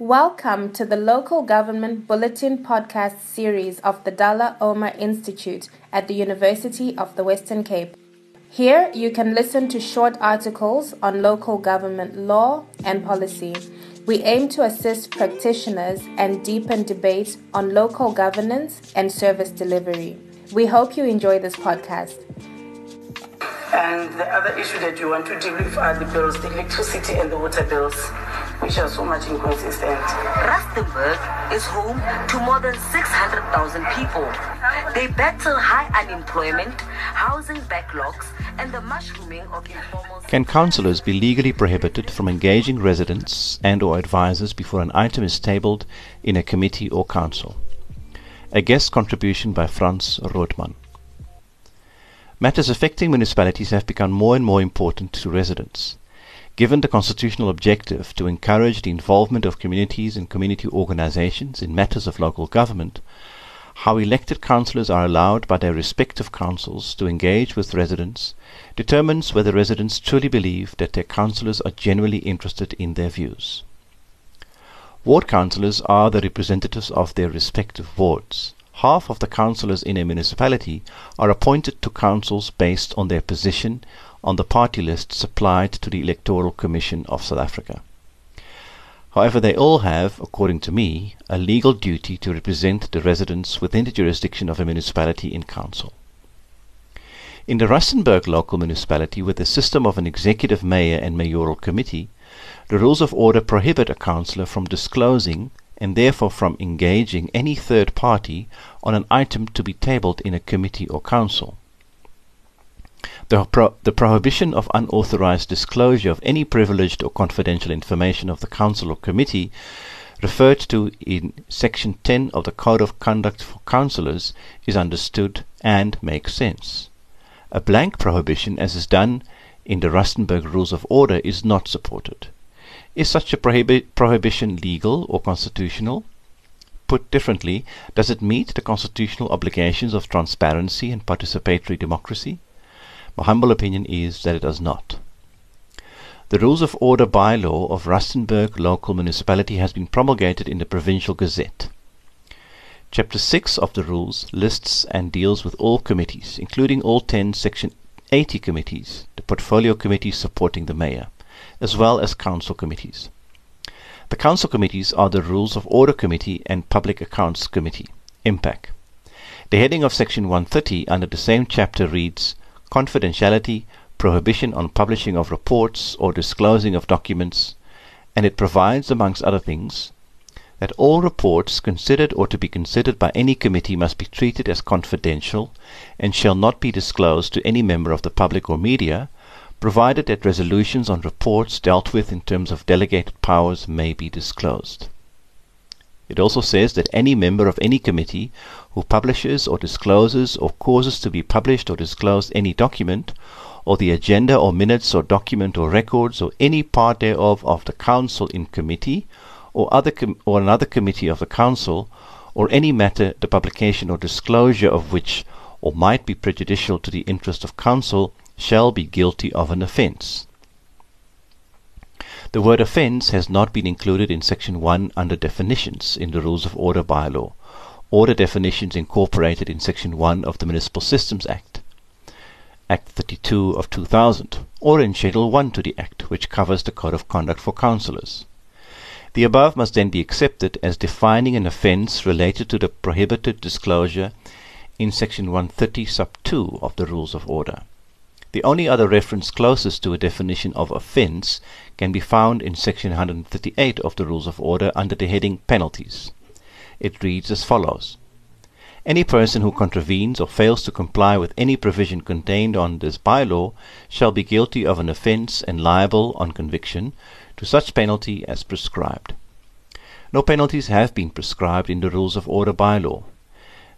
Welcome to the Local Government Bulletin podcast series of the Dullah Omar Institute at the University of the Western Cape. Here you can listen to short articles on local government law and policy. We aim to assist practitioners and deepen debate on local governance and service delivery. We hope you enjoy this podcast. And the other issue that you want to deal with are the bills, the electricity and the water bills which are so much inconsistent. Rustenburg is home to more than 600,000 people. They battle high unemployment, housing backlogs, and the mushrooming of informal... Can councillors be legally prohibited from engaging residents and or advisors before an item is tabled in a committee or council? A guest contribution by Frans Rothman. Matters affecting municipalities have become more and more important to residents. Given the constitutional objective to encourage the involvement of communities and community organizations in matters of local government, how elected councillors are allowed by their respective councils to engage with residents determines whether residents truly believe that their councillors are genuinely interested in their views. Ward councillors are the representatives of their respective wards. Half of the councillors in a municipality are appointed to councils based on their position on the party list supplied to the Electoral Commission of South Africa. However, they all have, according to me, a legal duty to represent the residents within the jurisdiction of a municipality in council. In the Rustenburg local municipality, with a system of an executive mayor and mayoral committee, the rules of order prohibit a councillor from disclosing and therefore from engaging any third party on an item to be tabled in a committee or council. The, pro the prohibition of unauthorized disclosure of any privileged or confidential information of the council or committee referred to in section 10 of the Code of Conduct for Councillors is understood and makes sense. A blank prohibition, as is done in the Rustenburg Rules of Order, is not supported. Is such a prohibi prohibition legal or constitutional? Put differently, does it meet the constitutional obligations of transparency and participatory democracy? My humble opinion is that it does not. The Rules of Order bylaw of Rustenburg Local Municipality has been promulgated in the Provincial Gazette. Chapter 6 of the rules lists and deals with all committees, including all 10 Section 80 committees, the portfolio committees supporting the mayor, as well as council committees. The council committees are the Rules of Order Committee and Public Accounts Committee, MPAC. The heading of Section 130 under the same chapter reads confidentiality, prohibition on publishing of reports or disclosing of documents, and it provides, amongst other things, that all reports considered or to be considered by any committee must be treated as confidential and shall not be disclosed to any member of the public or media, provided that resolutions on reports dealt with in terms of delegated powers may be disclosed. It also says that any member of any committee who publishes or discloses or causes to be published or disclosed any document, or the agenda or minutes or document or records or any part thereof of the council in committee, or other com or another committee of the council, or any matter the publication or disclosure of which or might be prejudicial to the interest of council, shall be guilty of an offence. The word offence has not been included in section 1 under definitions in the Rules of Order bylaw, or the definitions incorporated in section 1 of the Municipal Systems Act, Act 32 of 2000, or in Schedule 1 to the Act, which covers the Code of Conduct for Councillors. The above must then be accepted as defining an offence related to the prohibited disclosure in section 130 sub 2 of the Rules of Order. The only other reference closest to a definition of offence can be found in section 138 of the Rules of Order under the heading Penalties. It reads as follows. Any person who contravenes or fails to comply with any provision contained on this bylaw shall be guilty of an offence and liable, on conviction, to such penalty as prescribed. No penalties have been prescribed in the Rules of Order bylaw.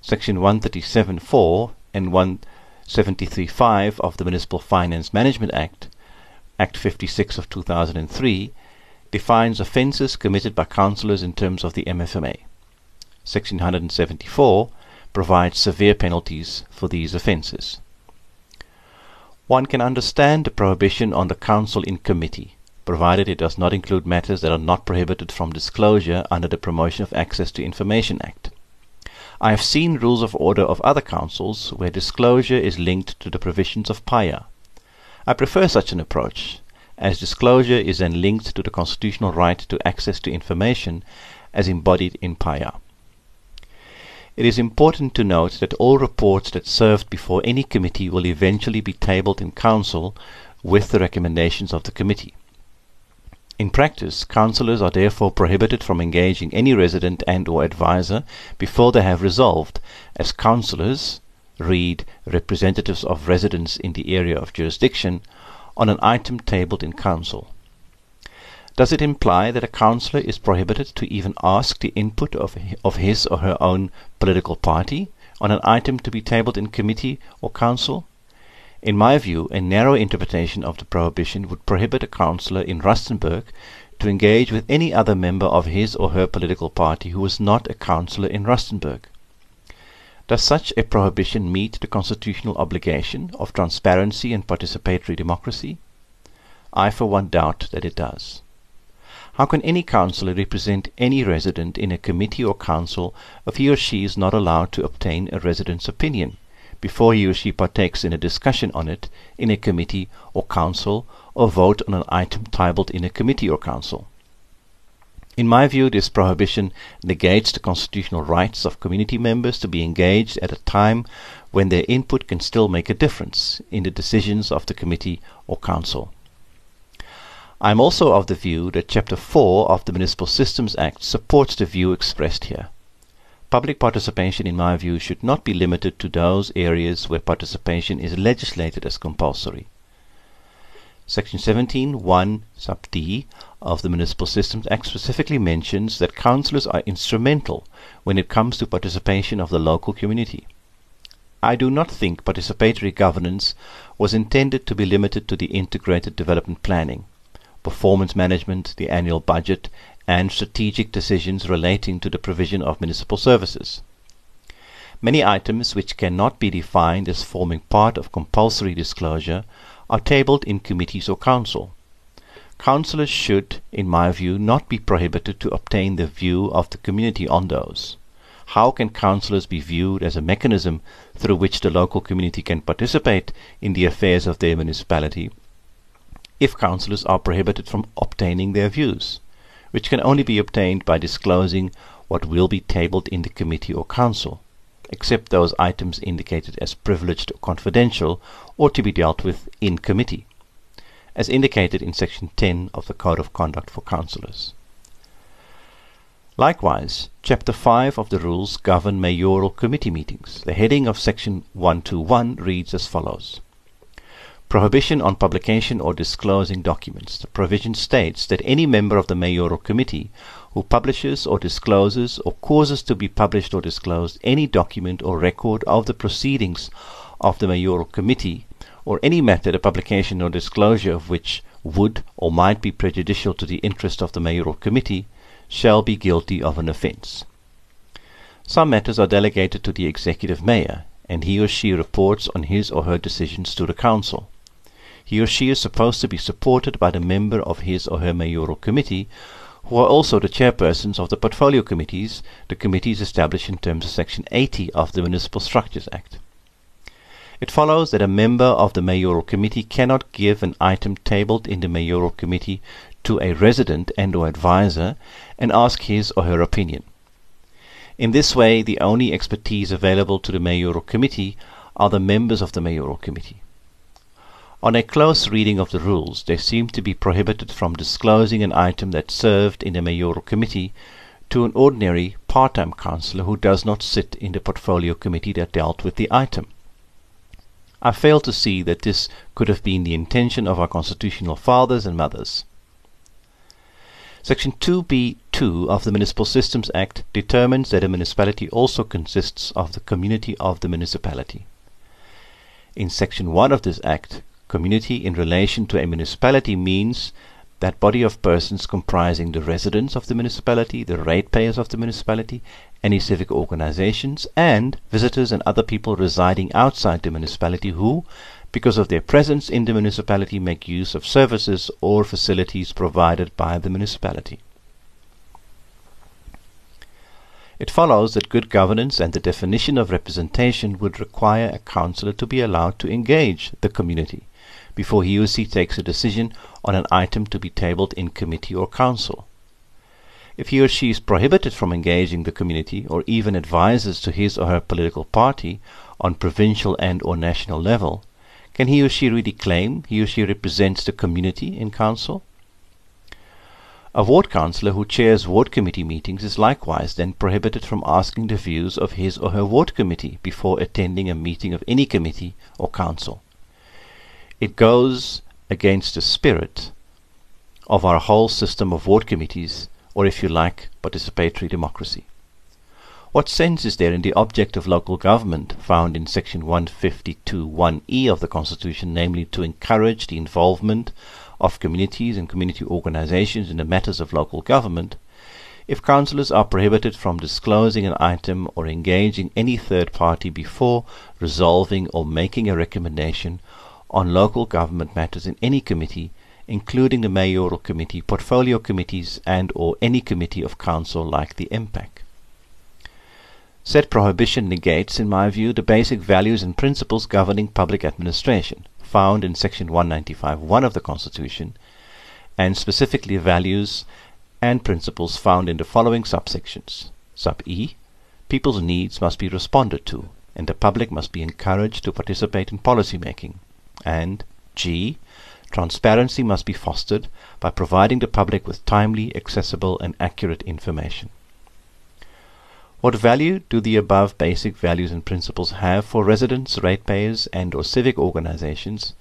Section 137.4 and 173.5 of the Municipal Finance Management Act Act 56 of 2003 defines offences committed by councillors in terms of the MFMA. Section 174 provides severe penalties for these offences. One can understand the prohibition on the council in committee. provided it does not include matters that are not prohibited from disclosure under the Promotion of Access to Information Act. I have seen rules of order of other councils where disclosure is linked to the provisions of PAIA. I prefer such an approach, as disclosure is then linked to the constitutional right to access to information as embodied in PAIA. It is important to note that all reports that served before any committee will eventually be tabled in council with the recommendations of the committee. In practice, councillors are therefore prohibited from engaging any resident and or advisor before they have resolved, as councillors read representatives of residents in the area of jurisdiction, on an item tabled in council. Does it imply that a councillor is prohibited to even ask the input of, of his or her own political party on an item to be tabled in committee or council? In my view, a narrow interpretation of the prohibition would prohibit a councillor in Rustenburg to engage with any other member of his or her political party who is not a councillor in Rustenburg. Does such a prohibition meet the constitutional obligation of transparency and participatory democracy? I for one doubt that it does. How can any councillor represent any resident in a committee or council if he or she is not allowed to obtain a resident's opinion? Before he or she partakes in a discussion on it in a committee or council or vote on an item tabled in a committee or council. In my view, this prohibition negates the constitutional rights of community members to be engaged at a time when their input can still make a difference in the decisions of the committee or council. I am also of the view that Chapter 4 of the Municipal Systems Act supports the view expressed here. Public participation, in my view, should not be limited to those areas where participation is legislated as compulsory. Section 17.1 sub d of the Municipal Systems Act specifically mentions that councillors are instrumental when it comes to participation of the local community. I do not think participatory governance was intended to be limited to the integrated development planning, performance management, the annual budget, and strategic decisions relating to the provision of municipal services. Many items which cannot be defined as forming part of compulsory disclosure are tabled in committees or council. Councillors should, in my view, not be prohibited to obtain the view of the community on those. How can councillors be viewed as a mechanism through which the local community can participate in the affairs of their municipality if councillors are prohibited from obtaining their views? Which can only be obtained by disclosing what will be tabled in the committee or council, except those items indicated as privileged or confidential or to be dealt with in committee, as indicated in section 10 of the Code of Conduct for Councillors. Likewise, Chapter 5 of the rules govern mayoral committee meetings. The heading of section 121 reads as follows. Prohibition on publication or disclosing documents. The provision states that any member of the mayoral committee who publishes or discloses or causes to be published or disclosed any document or record of the proceedings of the mayoral committee or any matter the publication or disclosure of which would or might be prejudicial to the interest of the mayoral committee shall be guilty of an offence. Some matters are delegated to the executive mayor, and he or she reports on his or her decisions to the council he or she is supposed to be supported by the member of his or her mayoral committee, who are also the chairpersons of the portfolio committees, the committees established in terms of Section 80 of the Municipal Structures Act. It follows that a member of the mayoral committee cannot give an item tabled in the mayoral committee to a resident and or advisor and ask his or her opinion. In this way, the only expertise available to the mayoral committee are the members of the mayoral committee. On a close reading of the rules, they seem to be prohibited from disclosing an item that served in a mayoral committee to an ordinary part-time councillor who does not sit in the portfolio committee that dealt with the item. I fail to see that this could have been the intention of our constitutional fathers and mothers. Section 2b2 of the Municipal Systems Act determines that a municipality also consists of the community of the municipality. In Section 1 of this Act, Community in relation to a municipality means that body of persons comprising the residents of the municipality, the ratepayers of the municipality, any civic organizations, and visitors and other people residing outside the municipality who, because of their presence in the municipality make use of services or facilities provided by the municipality. It follows that good governance and the definition of representation would require a councillor to be allowed to engage the community before he or she takes a decision on an item to be tabled in committee or council. If he or she is prohibited from engaging the community or even advises to his or her political party on provincial and or national level, can he or she really claim he or she represents the community in council? A ward councillor who chairs ward committee meetings is likewise then prohibited from asking the views of his or her ward committee before attending a meeting of any committee or council. It goes against the spirit of our whole system of ward committees, or if you like, participatory democracy. What sense is there in the object of local government found in section 152.1e of the Constitution, namely to encourage the involvement of communities and community organizations in the matters of local government, if councillors are prohibited from disclosing an item or engaging any third party before resolving or making a recommendation on local government matters in any committee, including the mayoral committee, portfolio committees, and or any committee of council like the MPAC. Said prohibition negates, in my view, the basic values and principles governing public administration, found in section 195.1 of the Constitution, and specifically values and principles found in the following subsections. Sub E. People's needs must be responded to, and the public must be encouraged to participate in policy making. And G. Transparency must be fostered by providing the public with timely, accessible, and accurate information. What value do the above basic values and principles have for residents, ratepayers, and or civic organizations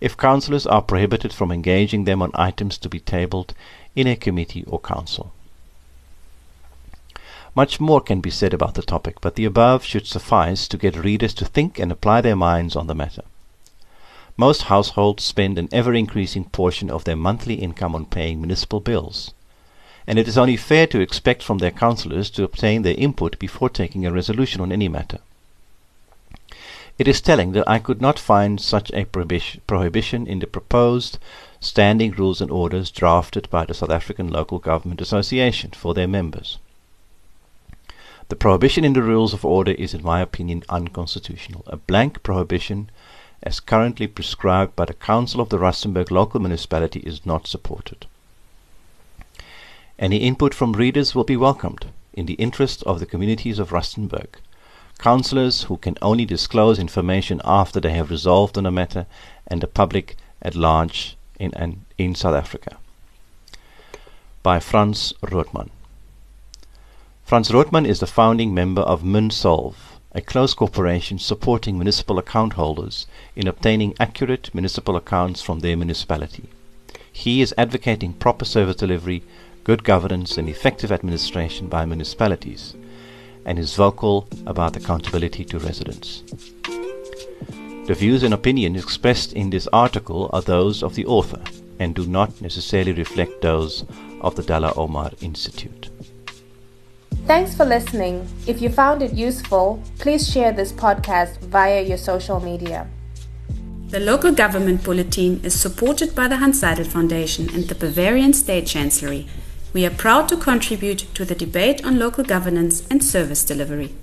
if councillors are prohibited from engaging them on items to be tabled in a committee or council? Much more can be said about the topic, but the above should suffice to get readers to think and apply their minds on the matter. Most households spend an ever increasing portion of their monthly income on paying municipal bills and it is only fair to expect from their councillors to obtain their input before taking a resolution on any matter. It is telling that I could not find such a prohibition in the proposed standing rules and orders drafted by the South African Local Government Association for their members. The prohibition in the rules of order is, in my opinion, unconstitutional. A blank prohibition, as currently prescribed by the Council of the Rustenburg local municipality, is not supported. Any input from readers will be welcomed in the interest of the communities of Rustenburg. Councillors who can only disclose information after they have resolved on a matter and the public at large in, in, in South Africa. By Frans Rothman. Frans Rothman is the founding member of MinSolve, a close corporation supporting municipal account holders in obtaining accurate municipal accounts from their municipality. He is advocating proper service delivery good governance and effective administration by municipalities, and is vocal about accountability to residents. The views and opinions expressed in this article are those of the author and do not necessarily reflect those of the Dullah Omar Institute. Thanks for listening. If you found it useful, please share this podcast via your social media. The local government bulletin is supported by the Hanns Seidel Foundation and the Bavarian State Chancellery we are proud to contribute to the debate on local governance and service delivery.